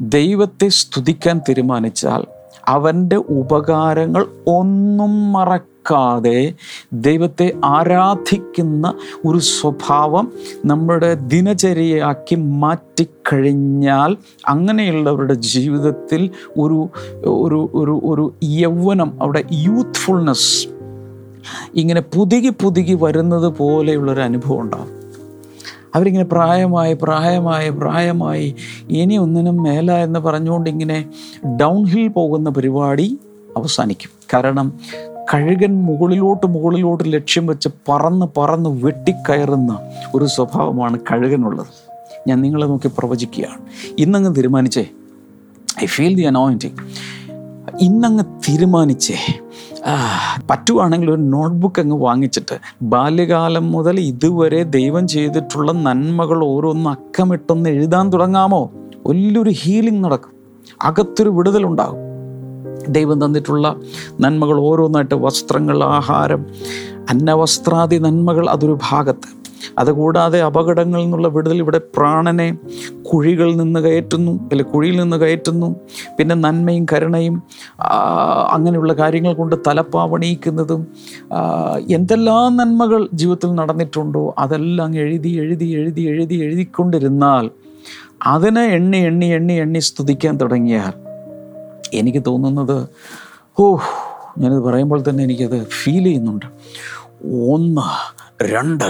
ദൈവത്തെ സ്തുതിക്കാൻ തീരുമാനിച്ചാൽ അവന്റെ ഉപകാരങ്ങൾ ഒന്നും മറക്കാതെ ദൈവത്തെ ആരാധിക്കുന്ന ഒരു സ്വഭാവം നമ്മുടെ ദിനചര്യയാക്കി മാറ്റിക്കഴിഞ്ഞാൽ അങ്ങനെയുള്ളവരുടെ ജീവിതത്തിൽ ഒരു ഒരു ഒരു ഒരു യൗവനം അവിടെ യൂത്ത്ഫുൾനെസ് ഇങ്ങനെ പുതുകി പുതുകി വരുന്നത് പോലെയുള്ളൊരു അനുഭവം ഉണ്ടാകും അവരിങ്ങനെ പ്രായമായി പ്രായമായി പ്രായമായി ഇനി ഒന്നിനും മേല എന്ന് പറഞ്ഞുകൊണ്ട് ഇങ്ങനെ ഡൗൺ ഹിൽ പോകുന്ന പരിപാടി അവസാനിക്കും. കാരണം കഴുകൻ മുകളിലോട്ട് മുകളിലോട്ട് ലക്ഷ്യം വെച്ച് പറന്ന് പറന്ന് വെട്ടിക്കയറുന്ന ഒരു സ്വഭാവമാണ് കഴുകനുള്ളത്. ഞാൻ നിങ്ങളെ നോക്കി പ്രവചിക്കുകയാണ്. ഇന്നങ്ങ് തീരുമാനിച്ചേ. ഐ ഫീൽ ദി അനോയിന്റിങ് ഇന്നങ്ങ് തീരുമാനിച്ചേ. പറ്റുവാണെങ്കിൽ ഒരു നോട്ട്ബുക്ക് അങ്ങ് വാങ്ങിച്ചിട്ട് ബാല്യകാലം മുതൽ ഇതുവരെ ദൈവം ചെയ്തിട്ടുള്ള നന്മകൾ ഓരോന്നും അക്കമിട്ടൊന്ന് എഴുതാൻ തുടങ്ങാമോ? വലിയൊരു ഹീലിംഗ് നടക്കും. അകത്തൊരു വിടുതലുണ്ടാകും ദൈവം തന്നിട്ടുള്ള നന്മകൾ ഓരോന്നായിട്ട് വസ്ത്രങ്ങൾ ആഹാരം അന്നവസ്ത്രാദി നന്മകൾ അതൊരു ഭാഗത്ത്. അതുകൂടാതെ അപകടങ്ങളിൽ നിന്നുള്ള വിടുതൽ ഇവിടെ പ്രാണനെ കുഴികളിൽ നിന്ന് കയറ്റുന്നു അല്ലെ കുഴിയിൽ നിന്ന് കയറ്റുന്നു. പിന്നെ നന്മയും കരുണയും അങ്ങനെയുള്ള കാര്യങ്ങൾ കൊണ്ട് തലപ്പാവണിയിക്കുന്നതും എന്തെല്ലാം നന്മകൾ ജീവിതത്തിൽ നടന്നിട്ടുണ്ടോ അതെല്ലാം എഴുതി എഴുതി എഴുതി എഴുതി എഴുതിക്കൊണ്ടിരുന്നാൽ അതിനെ എണ്ണി എണ്ണി എണ്ണി എണ്ണി സ്തുതിക്കാൻ തുടങ്ങിയാൽ എനിക്ക് തോന്നുന്നത് ഓ ഞാനിത് പറയുമ്പോൾ തന്നെ എനിക്കത് ഫീൽ ചെയ്യുന്നുണ്ട്. ഒന്ന് രണ്ട്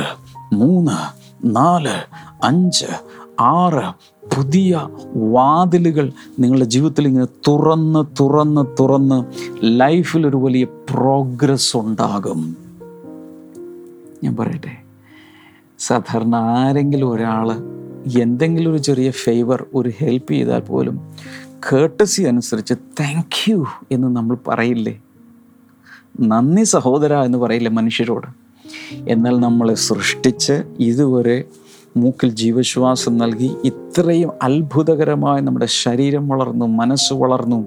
മൂന്ന് നാല് അഞ്ച് ആറ് പുതിയ വാതിലുകൾ നിങ്ങളുടെ ജീവിതത്തിൽ ഇങ്ങനെ തുറന്ന് തുറന്ന് തുറന്ന് ലൈഫിൽ ഒരു വലിയ പ്രോഗ്രസ് ഉണ്ടാകും. ഞാൻ പറയട്ടെ സാധാരണ ആരെങ്കിലും ഒരാൾ എന്തെങ്കിലും ഒരു ചെറിയ ഫേവർ ഒരു ഹെൽപ്പ് ചെയ്താൽ പോലും കേട്ടസി അനുസരിച്ച് താങ്ക് യു എന്ന് നമ്മൾ പറയില്ലേ? നന്ദി സഹോദര എന്ന് പറയില്ലേ മനുഷ്യരോട്? എന്നാൽ നമ്മളെ സൃഷ്ടിച്ച് ഇതുവരെ മൂക്കിൽ ജീവശ്വാസം നൽകി ഇത്രയും അത്ഭുതകരമായി നമ്മുടെ ശരീരം വളർന്നു മനസ്സ് വളർന്നു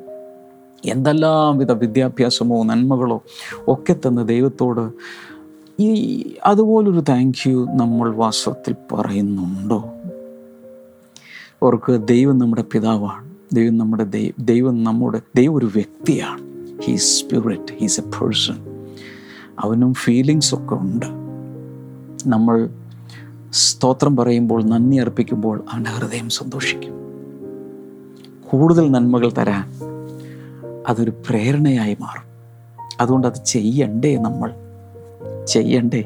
എന്തെല്ലാം വിധ വിദ്യാഭ്യാസമോ നന്മകളോ ഒക്കെ തന്ന ദൈവത്തോട് ഈ അതുപോലൊരു താങ്ക് യു നമ്മൾ വാസ്തവത്തിൽ പറയുന്നുണ്ടോ? ഓർക്ക് ദൈവം നമ്മുടെ പിതാവാണ്. ദൈവം നമ്മുടെ ദൈവം നമ്മുടെ ദൈവം ഒരു വ്യക്തിയാണ്. He's spirit he's a person അവനും ഫീലിങ്സ് ഒക്കെ ഉണ്ട്. നമ്മൾ സ്തോത്രം പറയുമ്പോൾ നന്ദി അർപ്പിക്കുമ്പോൾ അവന്റെ ഹൃദയം സന്തോഷിക്കും. കൂടുതൽ നന്മകൾ തരാൻ അതൊരു പ്രേരണയായി മാറും. അതുകൊണ്ട് അത് ചെയ്യണ്ടേ നമ്മൾ? ചെയ്യണ്ടേ?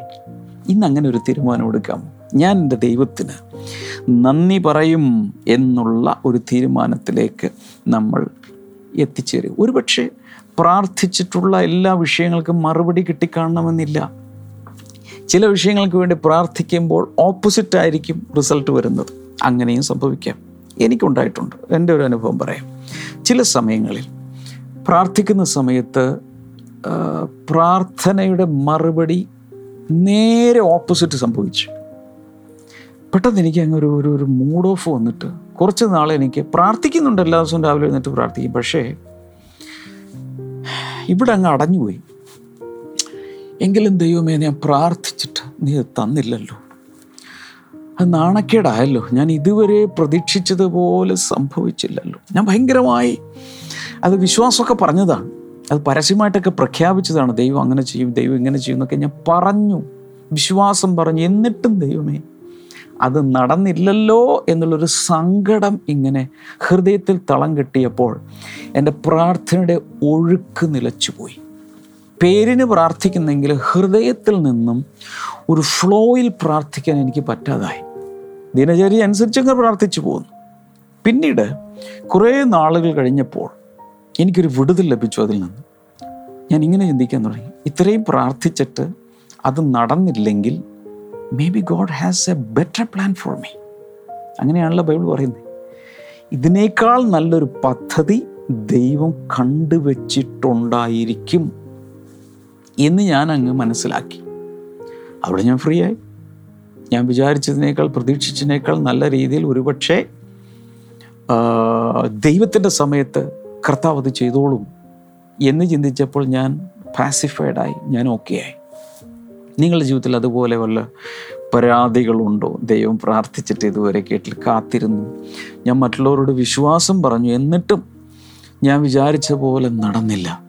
ഇന്ന് അങ്ങനെ ഒരു തീരുമാനം എടുക്കാമോ ഞാൻ എന്റെ ദൈവത്തിന് നന്ദി പറയും എന്നുള്ള ഒരു തീരുമാനത്തിലേക്ക് നമ്മൾ എത്തിച്ചേരും. ഒരുപക്ഷെ പ്രാർത്ഥിച്ചിട്ടുള്ള എല്ലാ വിഷയങ്ങൾക്കും മറുപടി കിട്ടിക്കാണണമെന്നില്ല. ചില വിഷയങ്ങൾക്ക് വേണ്ടി പ്രാർത്ഥിക്കുമ്പോൾ ഓപ്പോസിറ്റ് ആയിരിക്കും റിസൾട്ട് വരുന്നത്. അങ്ങനെയും സംഭവിക്കാം. എനിക്കുണ്ടായിട്ടുണ്ട്. എന്റെ ഒരു അനുഭവം പറയാം. ചില സമയങ്ങളിൽ പ്രാർത്ഥിക്കുന്ന സമയത്ത് പ്രാർത്ഥനയുടെ മറുപടി നേരെ ഓപ്പോസിറ്റ് സംഭവിച്ചു. പെട്ടെന്ന് എനിക്ക് അങ്ങ് ഒരു ഒരു ഒരു മൂഡ് ഓഫ് വന്നിട്ട് കുറച്ച് നാളെ എനിക്ക് പ്രാർത്ഥിക്കുന്നുണ്ട്. എല്ലാ ദിവസവും രാവിലെ എഴുന്നേറ്റ് പ്രാർത്ഥിക്കും. പക്ഷേ ഇവിടെ അങ്ങ് അടഞ്ഞുപോയി. എങ്കിലും ദൈവമേ ഞാൻ പ്രാർത്ഥിച്ചിട്ട് നീ തന്നില്ലല്ലോ. അത് നാണക്കേടായല്ലോ. ഞാൻ ഇതുവരെ പ്രതീക്ഷിച്ചതുപോലെ സംഭവിച്ചില്ലല്ലോ. ഞാൻ ഭയങ്കരമായി അത് വിശ്വാസമൊക്കെ പറഞ്ഞതാണ്. അത് പരസ്യമായിട്ടൊക്കെ പ്രഖ്യാപിച്ചതാണ്. ദൈവം അങ്ങനെ ചെയ്യും ദൈവം ഇങ്ങനെ ചെയ്യും എന്നൊക്കെ ഞാൻ പറഞ്ഞു. വിശ്വാസം പറഞ്ഞു. എന്നിട്ടും ദൈവമേ അത് നടന്നില്ലല്ലോ എന്നുള്ളൊരു സങ്കടം ഇങ്ങനെ ഹൃദയത്തിൽ തളം കിട്ടിയപ്പോൾ എന്റെ പ്രാർത്ഥനയുടെ ഒഴുക്ക് നിലച്ചുപോയി. പേരിന് പ്രാർത്ഥിക്കുന്നെങ്കിൽ ഹൃദയത്തിൽ നിന്നും ഒരു ഫ്ലോയിൽ പ്രാർത്ഥിക്കാൻ എനിക്ക് പറ്റാതായി. ദിനചര്യ അനുസരിച്ചങ്ങ് പ്രാർത്ഥിച്ചു പോകുന്നു പിന്നീട് കുറേ നാളുകൾ കഴിഞ്ഞപ്പോൾ എനിക്കൊരു വിടുതൽ ലഭിച്ചു അതിൽ നിന്ന്. ഞാൻ ഇങ്ങനെ ചിന്തിക്കാൻ തുടങ്ങി. ഇത്രയും പ്രാർത്ഥിച്ചിട്ട് അത് നടന്നില്ലെങ്കിൽ maybe God has a better plan for me അങ്ങനെയാണല്ലോ ബൈബിൾ പറയുന്നത്. ഇതിനേക്കാൾ നല്ലൊരു പദ്ധതി ദൈവം കണ്ടുവച്ചിട്ടുണ്ടായിരിക്കും എന്ന് ഞാൻ അങ്ങ് മനസ്സിലാക്കി. അവിടെ ഞാൻ ഫ്രീ ആയി. ഞാൻ വിചാരിച്ചതിനേക്കാൾ പ്രതീക്ഷിച്ചതിനേക്കാൾ നല്ല രീതിയിൽ ഒരുപക്ഷെ ദൈവത്തിന്റെ സമയത്ത് കർത്താവ് അത് ചെയ്തോളും എന്ന് ചിന്തിച്ചപ്പോൾ ഞാൻ പാസിഫൈഡായി ഞാൻ ഓക്കെ ആയി. നിങ്ങളുടെ ജീവിതത്തിൽ അതുപോലെ വല്ല പരാതികളുണ്ടോ? ദൈവം പ്രാർത്ഥിച്ചിട്ട് ഇതുവരെ കേട്ടിൽ കാത്തിരുന്നു. ഞാൻ മറ്റുള്ളവരോട് വിശ്വാസം പറഞ്ഞു. എന്നിട്ടും ഞാൻ വിചാരിച്ച പോലെ നടന്നില്ല.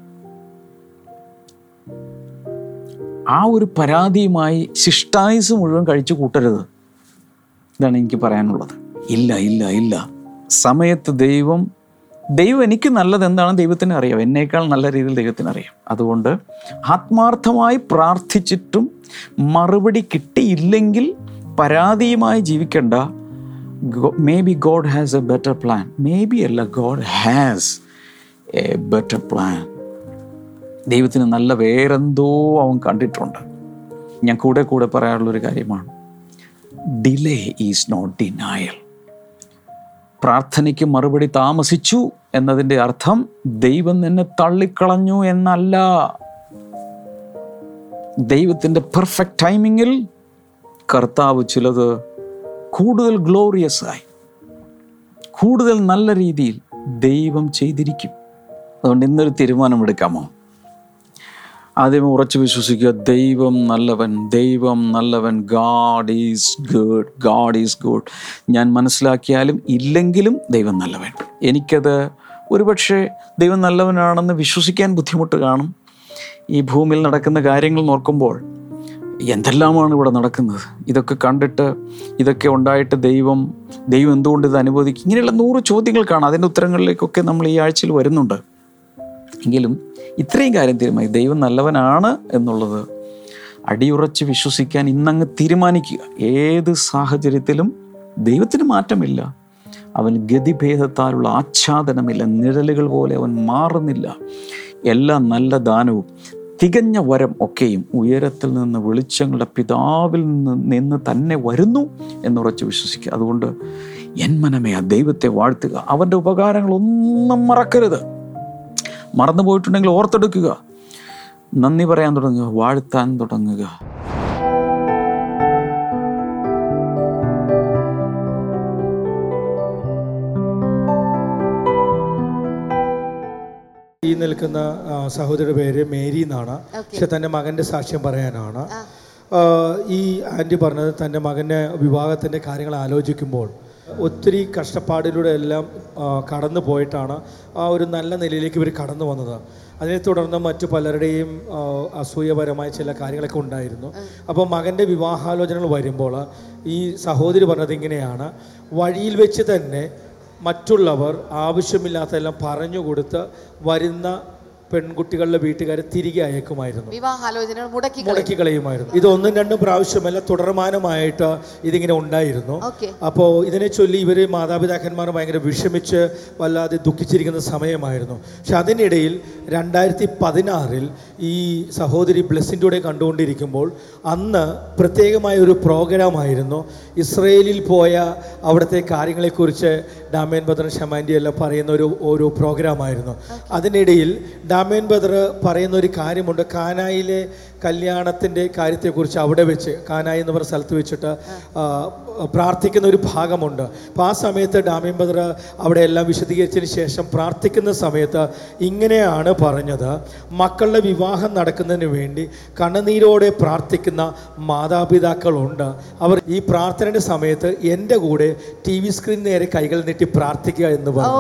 ആ ഒരു പരാതിയുമായി ശിഷ്ടായുസ് മുഴുവൻ കഴിച്ചു കൂട്ടരുത്. ഇതാണ് എനിക്ക് പറയാനുള്ളത്. ഇല്ല ഇല്ല ഇല്ല. സമയത്ത് ദൈവം ദൈവം എനിക്ക് നല്ലത് ദൈവത്തിന് അറിയാം. എന്നേക്കാൾ നല്ല രീതിയിൽ ദൈവത്തിന് അറിയാം. അതുകൊണ്ട് ആത്മാർത്ഥമായി പ്രാർത്ഥിച്ചിട്ടും മറുപടി കിട്ടിയില്ലെങ്കിൽ പരാതിയുമായി ജീവിക്കേണ്ട. Maybe God has a better plan maybe അല്ല God has a better plan ദൈവത്തിന് നല്ല വേറെന്തോ അവൻ കണ്ടിട്ടുണ്ട്. ഞാൻ കൂടെ കൂടെ പറയാനുള്ളൊരു കാര്യമാണ്. ഡിലേ ഈസ് നോട്ട് ഡിനായൽ പ്രാർത്ഥനയ്ക്ക് മറുപടി താമസിച്ചു എന്നതിന്റെ അർത്ഥം ദൈവം നിന്നെ തള്ളിക്കളഞ്ഞു എന്നല്ല. ദൈവത്തിന്റെ പെർഫെക്റ്റ് ടൈമിങ്ങിൽ കർത്താവ് ചിലത് കൂടുതൽ ഗ്ലോറിയസ് ആയി കൂടുതൽ നല്ല രീതിയിൽ ദൈവം ചെയ്തിരിക്കും. അതുകൊണ്ട് ഇന്നൊരു തീരുമാനമെടുക്കാമോ? ആദ്യം ഉറച്ചു വിശ്വസിക്കുക ദൈവം നല്ലവൻ ദൈവം നല്ലവൻ God is good God is good ഞാൻ മനസ്സിലാക്കിയാലും ഇല്ലെങ്കിലും ദൈവം നല്ലവൻ. എനിക്കത് ഒരുപക്ഷെ ദൈവം നല്ലവനാണെന്ന് വിശ്വസിക്കാൻ ബുദ്ധിമുട്ട് കാണും. ഈ ഭൂമിയിൽ നടക്കുന്ന കാര്യങ്ങൾ നോക്കുമ്പോൾ എന്തെല്ലാമാണ് ഇവിടെ നടക്കുന്നത്? ഇതൊക്കെ കണ്ടിട്ട് ഇതൊക്കെ ഉണ്ടായിട്ട് ദൈവം ദൈവം എന്തുകൊണ്ട് ഇത് അനുവദിക്കും? ഇങ്ങനെയുള്ള നൂറ് ചോദ്യങ്ങൾ കാണാം. അതിന്റെ ഉത്തരങ്ങളിലേക്കൊക്കെ നമ്മൾ ഈ ആഴ്ചയിൽ വരുന്നുണ്ട്. എങ്കിലും ഇത്രയും കാര്യം തീരുമാനി ദൈവം നല്ലവനാണ് എന്നുള്ളത് അടിയുറച്ച് വിശ്വസിക്കാൻ ഇന്നങ്ങ് തീരുമാനിക്കുക. ഏത് സാഹചര്യത്തിലും ദൈവത്തിന് മാറ്റമില്ല. അവൻ ഗതിഭേദത്താലുള്ള ആച്ഛാദനമില്ല. നിഴലുകൾ പോലെ അവൻ മാറുന്നില്ല. എല്ലാ നല്ല ദാനവും തികഞ്ഞ വരം ഒക്കെയും ഉയരത്തിൽ നിന്ന് വെളിച്ചങ്ങളുടെ പിതാവിൽ നിന്ന് നിന്ന് തന്നെ വരുന്നു എന്നുറച്ച് വിശ്വസിക്കുക. അതുകൊണ്ട് എൻ മനമേ ആ ദൈവത്തെ വാഴ്ത്തുക. അവന്റെ ഉപകാരങ്ങളൊന്നും മറക്കരുത്. മറന്നു പോയിട്ടുണ്ടെങ്കിൽ ഓർത്തെടുക്കുക. നന്ദി പറയാൻ തുടങ്ങുക വാഴ്ത്താൻ തുടങ്ങുക. ഈ നിൽക്കുന്ന സഹോദരിയുടെ പേര് മേരി എന്നാണ്. പക്ഷെ തന്റെ മകന്റെ സാക്ഷ്യം പറയാനാണ്. ഈ ആന്റി പറഞ്ഞത് തന്റെ മകന്റെ വിവാഹത്തിന്റെ കാര്യങ്ങൾ ആലോചിക്കുമ്പോൾ ഒത്തിരി കഷ്ടപ്പാടിലൂടെ എല്ലാം കടന്നു പോയിട്ടാണ് ആ ഒരു നല്ല നിലയിലേക്ക് ഇവർ കടന്നു വന്നത്. അതിനെ തുടർന്ന് മറ്റു പലരുടെയും അസൂയപരമായ ചില കാര്യങ്ങളൊക്കെ ഉണ്ടായിരുന്നു. അപ്പോൾ മകന്റെ വിവാഹാലോചനകൾ വരുമ്പോൾ ഈ സഹോദരി പറഞ്ഞത് ഇങ്ങനെയാണ്. വഴിയിൽ വെച്ച് തന്നെ മറ്റുള്ളവർ ആവശ്യമില്ലാത്തതെല്ലാം പറഞ്ഞു കൊടുത്ത് വരുന്ന പെൺകുട്ടികളുടെ വീട്ടുകാരെ തിരികെ അയക്കുമായിരുന്നു. വിവാഹാലോചനകൾ മുടക്കി മുടക്കി കളയുമായിരുന്നു ഇത് ഒന്നും രണ്ടും പ്രാവശ്യമല്ല തുടർമാനമായിട്ട് ഇതിങ്ങനെ ഉണ്ടായിരുന്നു. അപ്പോൾ ഇതിനെ ചൊല്ലി ഇവർ മാതാപിതാക്കന്മാർ ഭയങ്കര വിഷമിച്ച് വല്ലാതെ ദുഃഖിച്ചിരിക്കുന്ന സമയമായിരുന്നു. പക്ഷെ അതിനിടയിൽ രണ്ടായിരത്തി പതിനാറിൽ ഈ സഹോദരി ബ്ലെസ്സിന്റെ കൂടെ കണ്ടുകൊണ്ടിരിക്കുമ്പോൾ അന്ന് പ്രത്യേകമായ ഒരു പ്രോഗ്രാമായിരുന്നു. ഇസ്രയേലിൽ പോയ അവിടുത്തെ കാര്യങ്ങളെക്കുറിച്ച് ഡാമേൻ ഭദ്രൻ ഷമാൻഡി എല്ലാം പറയുന്ന ഒരു ഒരു പ്രോഗ്രാമായിരുന്നു. അതിനിടയിൽ ഡാമേൻ ബദർ പറയുന്ന ഒരു കാര്യമുണ്ട്. കാനായിലെ കല്യാണത്തിന്റെ കാര്യത്തെക്കുറിച്ച് അവിടെ വെച്ച് കാനായി എന്ന് പറഞ്ഞ സ്ഥലത്ത് വെച്ചിട്ട് പ്രാർത്ഥിക്കുന്ന ഒരു ഭാഗമുണ്ട്. അപ്പോൾ ആ സമയത്ത് ഡാമിയം ബദർ അവിടെ എല്ലാം വിശദീകരിച്ചതിന് ശേഷം പ്രാർത്ഥിക്കുന്ന സമയത്ത് ഇങ്ങനെയാണ് പറഞ്ഞത്. മക്കളുടെ വിവാഹം നടക്കുന്നതിന് വേണ്ടി കണ്ണുനീരോടെ പ്രാർത്ഥിക്കുന്ന മാതാപിതാക്കളുണ്ട്. അവർ ഈ പ്രാർത്ഥനയുടെ സമയത്ത് എന്റെ കൂടെ ടി വി സ്ക്രീൻ നേരെ കൈകൾ നീട്ടി പ്രാർത്ഥിക്കുക എന്ന് പറഞ്ഞു.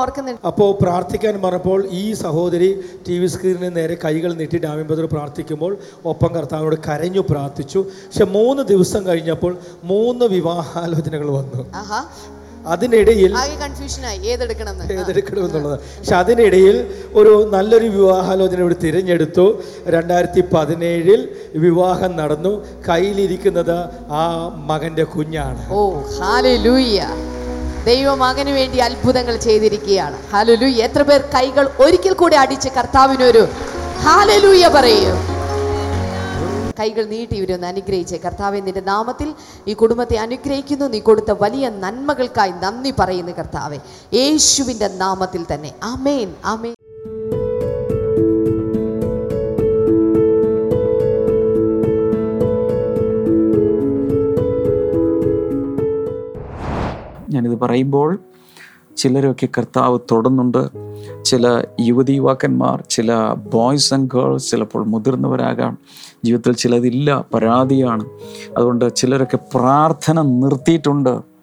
ഓർക്കുന്നുണ്ട്. അപ്പോൾ പ്രാർത്ഥിക്കാൻ പറഞ്ഞപ്പോൾ ഈ സഹോദരി ടി വി സ്ക്രീനിന് നേരെ കൈകൾ നീട്ടി ഡാമിൻ ബദർ പ്രാർത്ഥിക്കുമ്പോൾ ഒപ്പം കർത്താവിനോട് കരഞ്ഞു പ്രാർത്ഥിച്ചു. പക്ഷെ മൂന്ന് ദിവസം കഴിഞ്ഞപ്പോൾ മൂന്ന് വിവാഹാലോചനകൾ വന്നു. അതിനിടയിൽ കൺഫ്യൂഷനായി ഏതെടുക്കണമെന്ന്? ഏതെടുക്കണമെന്നുള്ളത്. പക്ഷെ അതിനിടയിൽ ഒരു നല്ലൊരു വിവാഹാലോചന ഇവിടെ തിരഞ്ഞെടുത്തു. രണ്ടായിരത്തി പതിനേഴിൽ വിവാഹം നടന്നു. കയ്യിലിരിക്കുന്നത് ആ മകന്റെ കുഞ്ഞാണ്. ഓ ഹാലൂയ്യ ദൈവം മകന് വേണ്ടി അത്ഭുതങ്ങൾ ചെയ്തിരിക്കുകയാണ്. ഹാലലൂയ എത്ര പേർ കൈകൾ ഒരിക്കൽ കൂടി അടിച്ച് കർത്താവിനൊരു ഹാലലൂയ പറയും. കൈകൾ നീട്ടി ഇവരൊന്ന് അനുഗ്രഹിച്ച്. കർത്താവെ നിന്റെ നാമത്തിൽ ഈ കുടുംബത്തെ അനുഗ്രഹിക്കുന്നു. നീ കൊടുത്ത വലിയ നന്മകൾക്കായി നന്ദി പറയുന്നു കർത്താവെ. യേശുവിന്റെ നാമത്തിൽ തന്നെ. ആമേൻ. ആമേൻ. ഞാനിത് പറയുമ്പോൾ ചിലരൊക്കെ കർത്താവ് തൊടുന്നുണ്ട്. ചില യുവതി യുവാക്കന്മാർ ചില ബോയ്സ് ആൻഡ് ഗേൾസ് ചിലപ്പോൾ മുതിർന്നവരാകാം. ജീവിതത്തിൽ ചിലതില്ല പരാതിയാണ്. അതുകൊണ്ട് ചിലരൊക്കെ പ്രാർത്ഥന നിർത്തിയിട്ടുണ്ട്.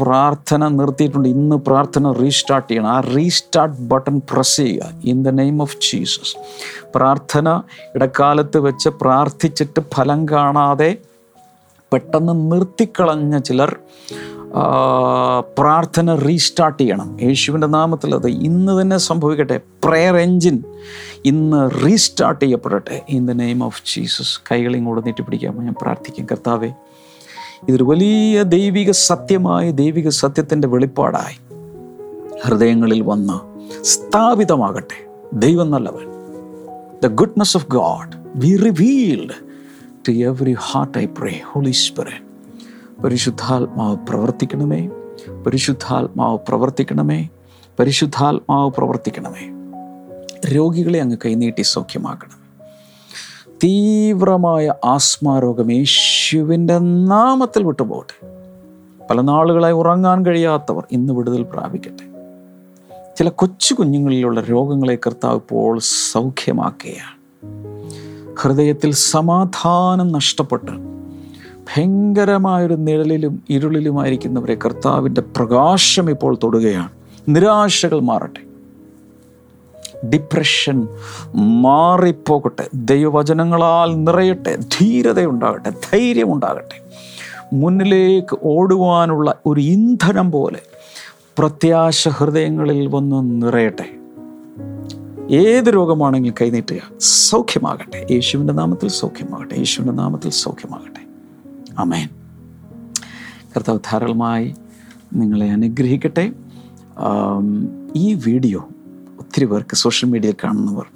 പ്രാർത്ഥന നിർത്തിയിട്ടുണ്ട്. ഇന്ന് പ്രാർത്ഥന റീസ്റ്റാർട്ട് ചെയ്യണം. ആ റീസ്റ്റാർട്ട് ബട്ടൺ പ്രസ് ചെയ്യുക. In the name of Jesus പ്രാർത്ഥന ഇടക്കാലത്ത് വെച്ച് പ്രാർത്ഥിച്ചിട്ട് ഫലം കാണാതെ പെട്ടെന്ന് നിർത്തിക്കളഞ്ഞ ചിലർ പ്രാർത്ഥന റീസ്റ്റാർട്ട് ചെയ്യണം. യേശുവിന്റെ നാമത്തിൽ അത് ഇന്ന് തന്നെ സംഭവിക്കട്ടെ. പ്രെയർ എഞ്ചിൻ ഇന്ന് restart ചെയ്യപ്പെടട്ടെ. In the name of Jesus കൈകളെയും കൂടെ നീട്ടിപ്പിടിക്കാമോ ഞാൻ പ്രാർത്ഥിക്കും. കർത്താവേ ഇതൊരു വലിയ ദൈവിക സത്യമായ ദൈവിക സത്യത്തിന്റെ വെളിപ്പാടായി ഹൃദയങ്ങളിൽ വന്ന് സ്ഥാപിതമാകട്ടെ. ദൈവം നല്ലവൻ. The goodness of God be revealed to every heart I pray Holy Spirit. പരിശുദ്ധാത്മാവ് പ്രവർത്തിക്കണമേ. പരിശുദ്ധാത്മാവ് പ്രവർത്തിക്കണമേ. പരിശുദ്ധാത്മാവ് പ്രവർത്തിക്കണമേ. രോഗികളെ അങ്ങ് കൈനീട്ടി സൗഖ്യമാക്കണം. തീവ്രമായ ആസ്മാരോഗം യേശുവിന്റെ നാമത്തിൽ വിട്ടുപോകട്ടെ. പല നാളുകളായി ഉറങ്ങാൻ കഴിയാത്തവർ ഇന്ന് വിടുതൽ പ്രാപിക്കട്ടെ. ചില കൊച്ചു കുഞ്ഞുങ്ങളിലുള്ള രോഗങ്ങളെ കർത്താവ് ഇപ്പോൾ സൗഖ്യമാക്കുകയാണ്. ഹൃദയത്തിൽ സമാധാനം നഷ്ടപ്പെട്ട് ഭയങ്കരമായൊരു നിഴലിലും ഇരുളിലുമായിരിക്കുന്നവരെ കർത്താവിന്റെ പ്രകാശം ഇപ്പോൾ തൊടുകയാണ്. നിരാശകൾ മാറട്ടെ. ഡിപ്രഷൻ മാറിപ്പോകട്ടെ. ദൈവവചനങ്ങളാൽ നിറയട്ടെ. ധീരത ഉണ്ടാകട്ടെ ധൈര്യം ഉണ്ടാകട്ടെ മുന്നിലേക്ക് ഓടുവാനുള്ള ഒരു ഇന്ധനം പോലെ പ്രത്യാശ ഹൃദയങ്ങളിൽ വന്ന് നിറയട്ടെ. ഏത് രോഗമാണെങ്കിലും കൈനീട്ടുക. സൗഖ്യമാകട്ടെ. യേശുവിന്റെ നാമത്തിൽ സൗഖ്യമാകട്ടെ. യേശുവിന്റെ നാമത്തിൽ സൗഖ്യമാകട്ടെ. അമേൻ കർത്താവ് ധാരാളമായി നിങ്ങളെ അനുഗ്രഹിക്കട്ടെ. ഈ വീഡിയോ ഒത്തിരി പേർക്ക് സോഷ്യൽ മീഡിയയിൽ കാണുന്നവർ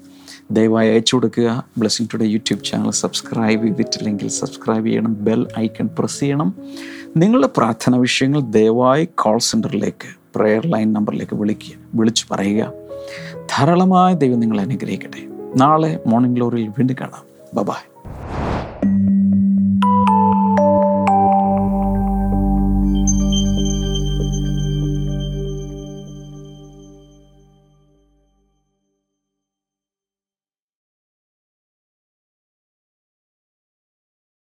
ദയവായി അയച്ചു കൊടുക്കുക. Blessing Today YouTube channel subscribe ചെയ്തിട്ടില്ലെങ്കിൽ സബ്സ്ക്രൈബ് ചെയ്യണം. ബെൽ ഐക്കൺ പ്രസ് ചെയ്യണം. നിങ്ങളുടെ പ്രാർത്ഥന വിഷയങ്ങൾ ദയവായി കോൾ സെന്ററിലേക്ക് പ്രെയർ ലൈൻ നമ്പറിലേക്ക് വിളിക്കുക വിളിച്ചു പറയുക. ധാരാളമായ ദൈവം നിങ്ങളെ അനുഗ്രഹിക്കട്ടെ. നാളെ മോർണിംഗ് ഗ്ലോറിയിൽ വീണ്ടും കാണാം. ബബായ്